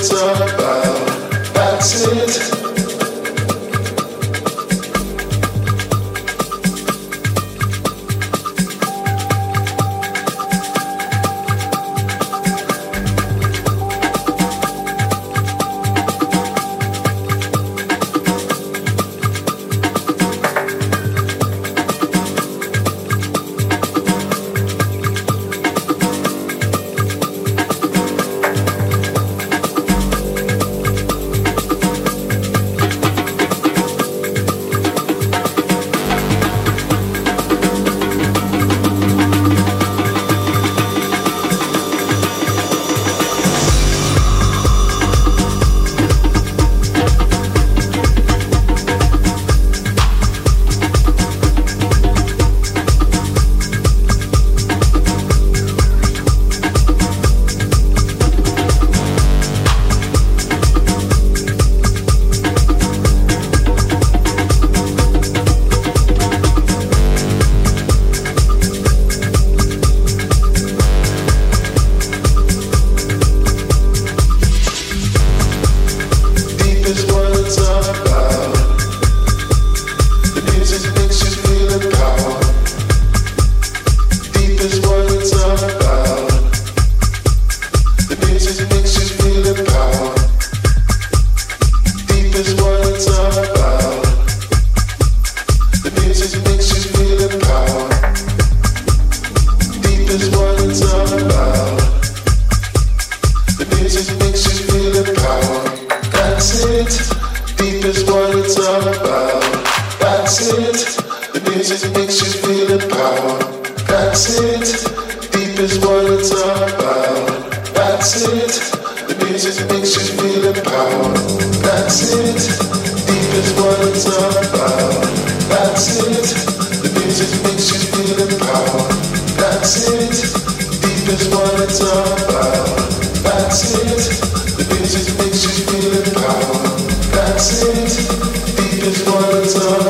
it's about. That's it. deepest words are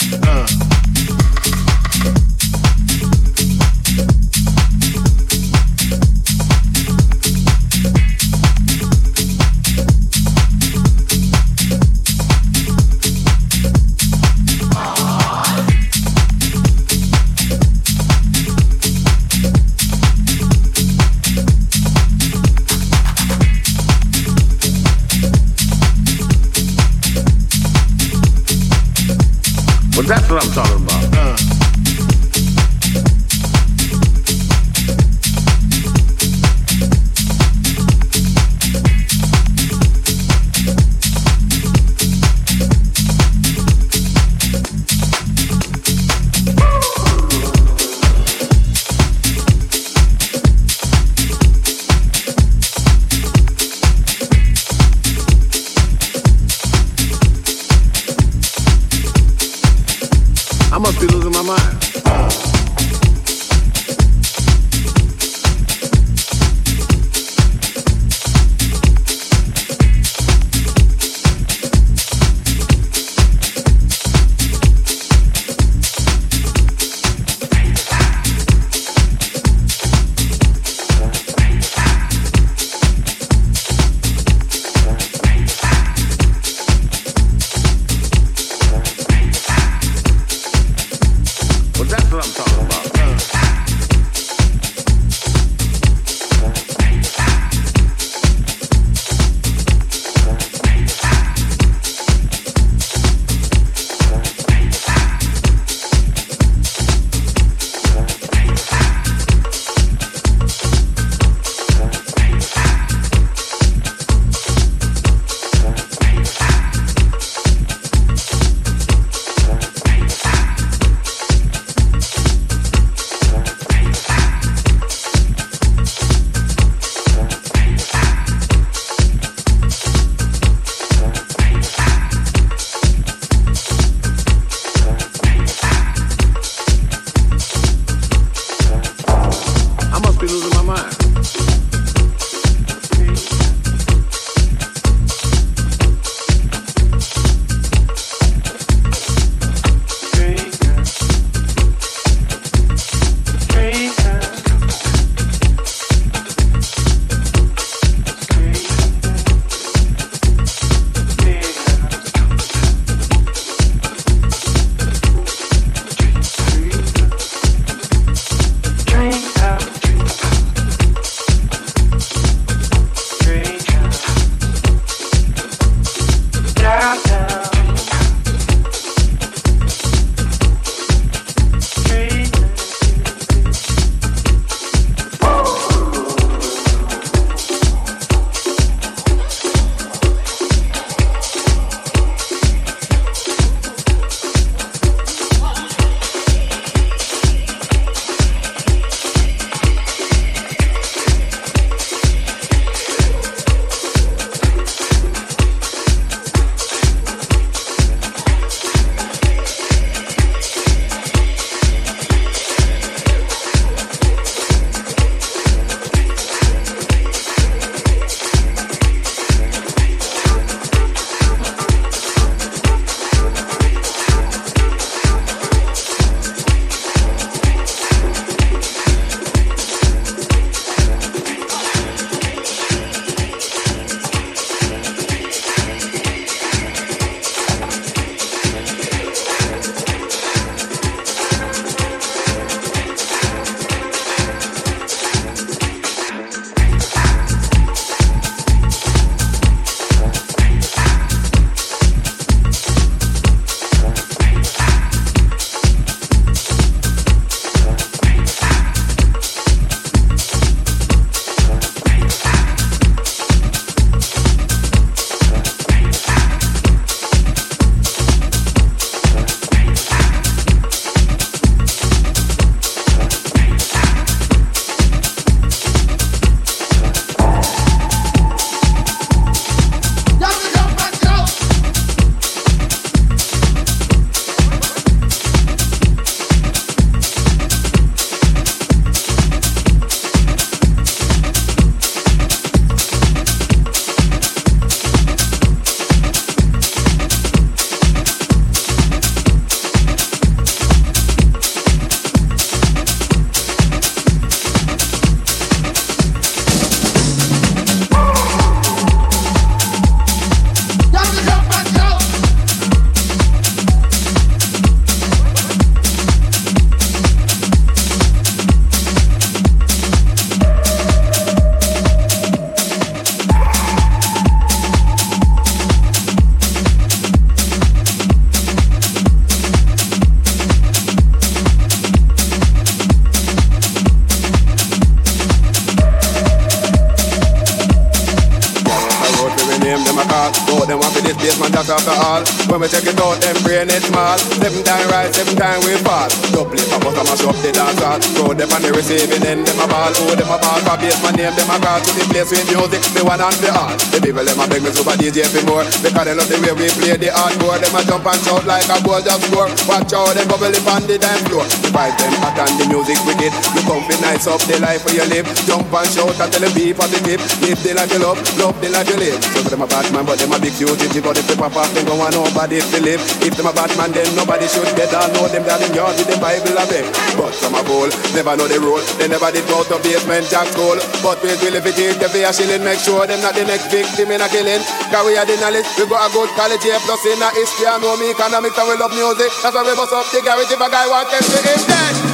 And the all. The people, them a beg me super DJ for more. Because they love the way we play the hardcore. Them a jump and shout like a ball just score. Watch out, them bubble up on the dance floor. The vibe them hot and the music wicked. You come be nice up the life where you live. Jump and shout and tell them be positive. Live the life you love, love the life you live. So them a bad man, but them a big fugitive. But if they pop off, them go on nobody to live. If them a bad man, then nobody should get all know them down in yard with the Bible a beg. But some a fool, never know the rule. They never did go to Basement Jaxx school. But we will if it is the fear shilling, make sure them not the next victim in a killing. Cause we are the knowledge, we got a good college here, plus in a history, I know me economics and we love music. That's why we bust up the garage if a guy want to see.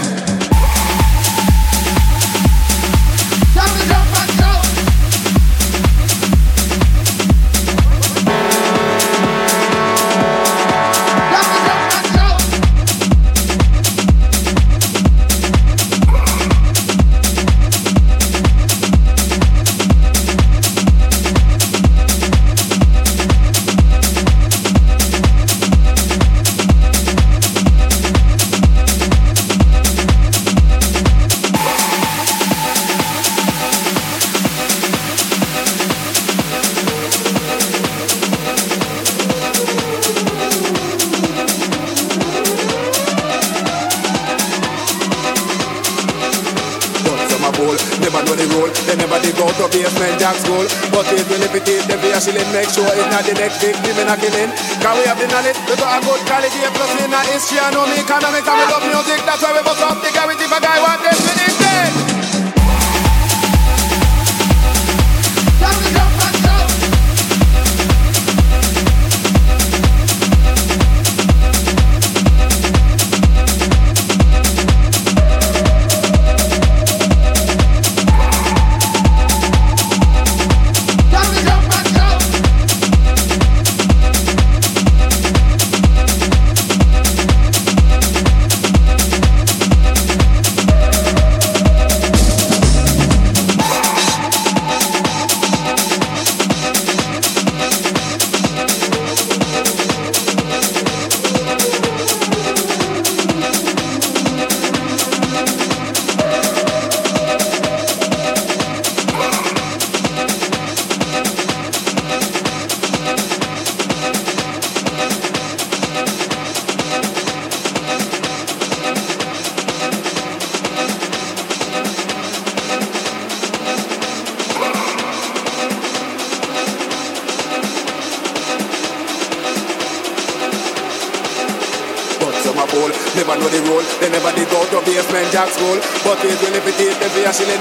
Shilling, make sure it's not the next victim in a killing. Cause we have the knowledge, we got a good quality, plus in a history, I know me economics, and we love music, that's why we bust up the garage if a guy want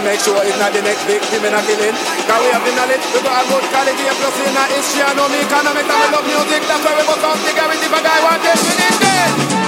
make sure it's not the next victim in a killing. Cause we have the knowledge, we got a good quality, plus in our history, I know me economics, and we love music, that's why we bust off the garage if a guy this, we need this.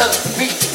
of the beat.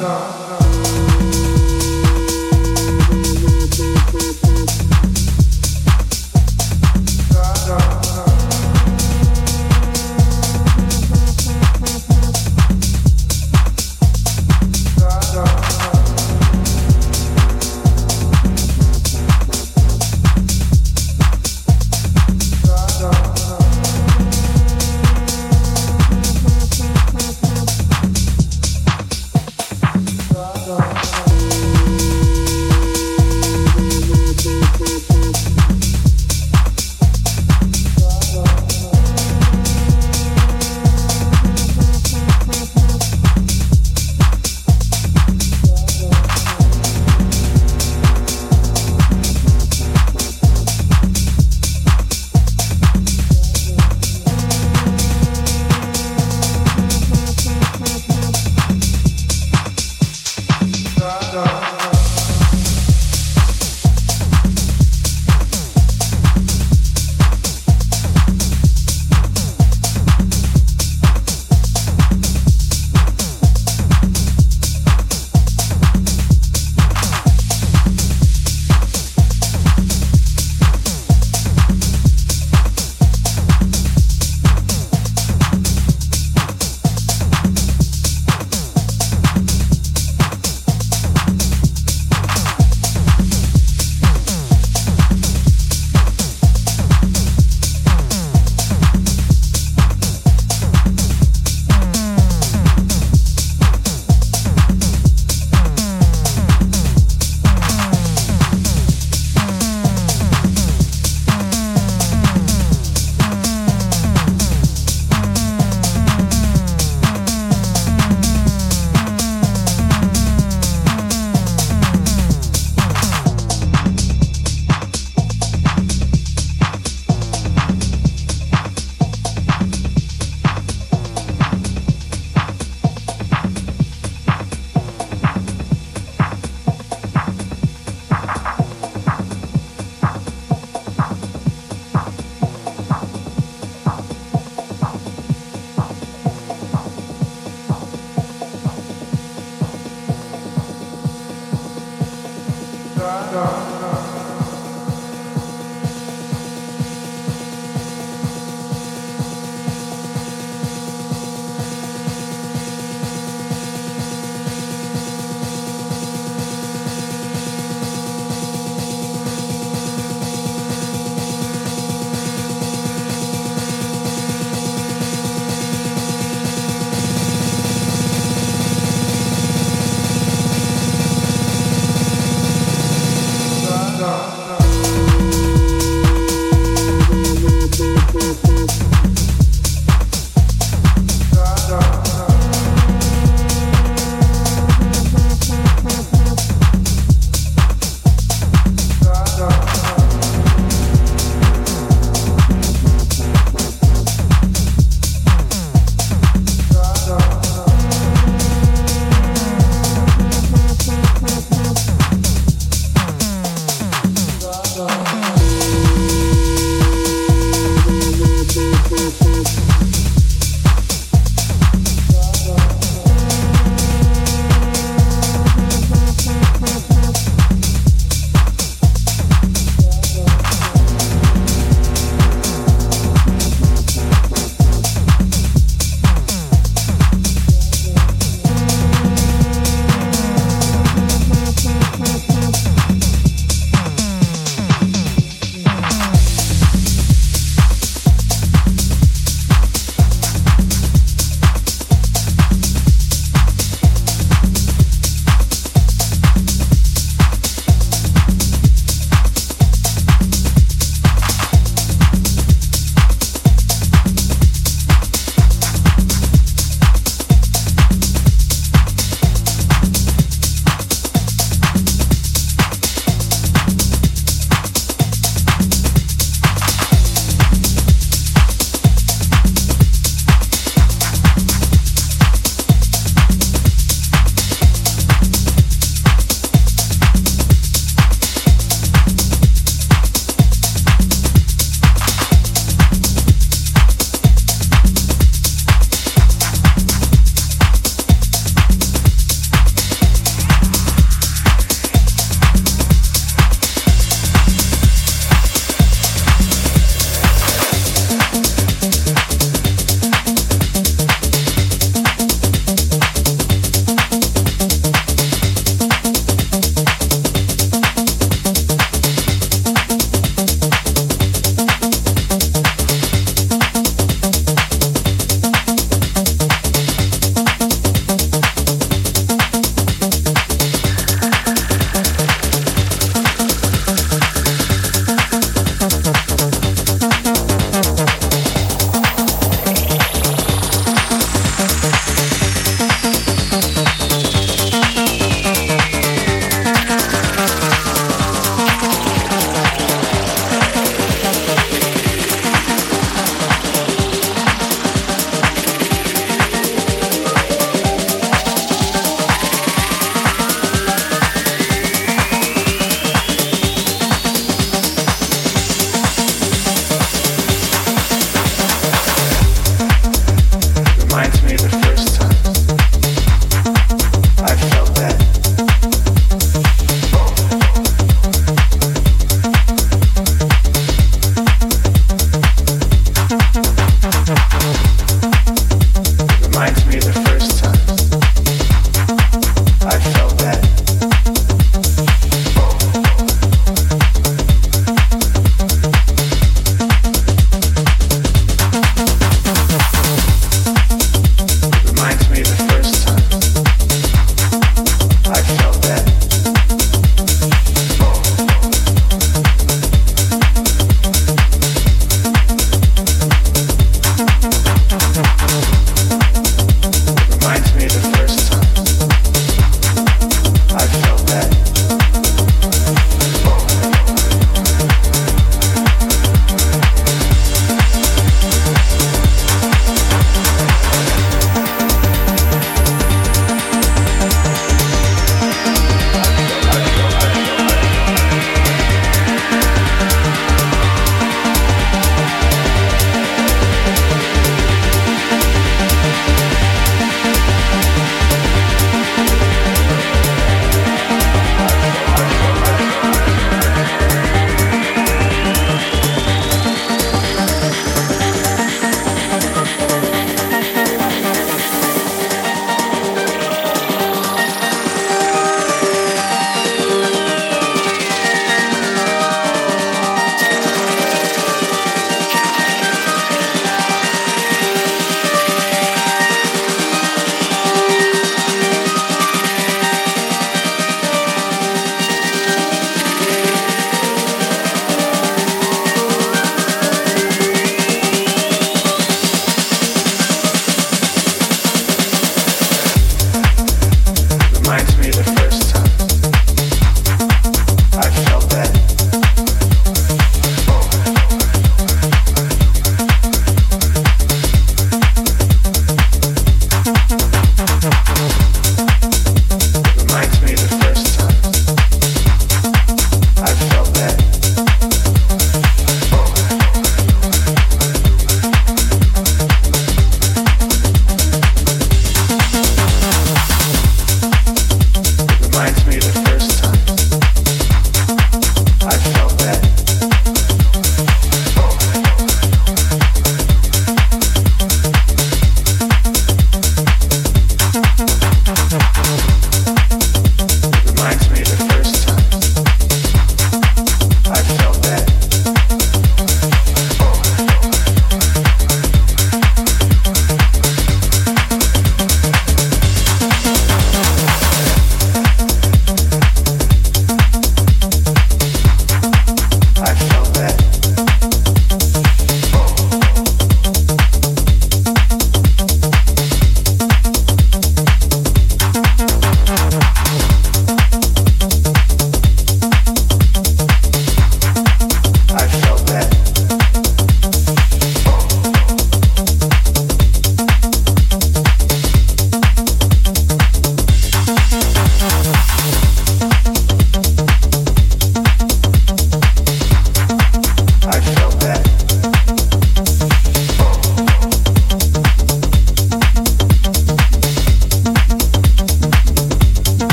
Sandra.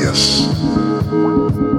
Yes.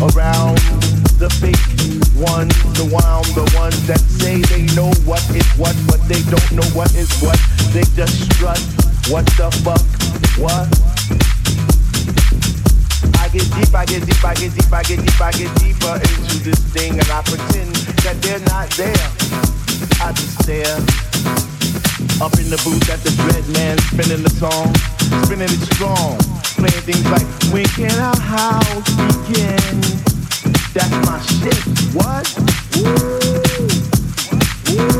around the fake ones, the wild, the ones that say they know what is what, but they don't know what is what. They just strut. What the fuck? What? I get deep, I get deep, I get deep, I get deep, I get deeper into this thing, and I pretend that they're not there. I just stare up in the booth at the dread man spinning the song, spinning it strong. Playing things like, when can our house begin? That's my shit. What? Woo! Woo!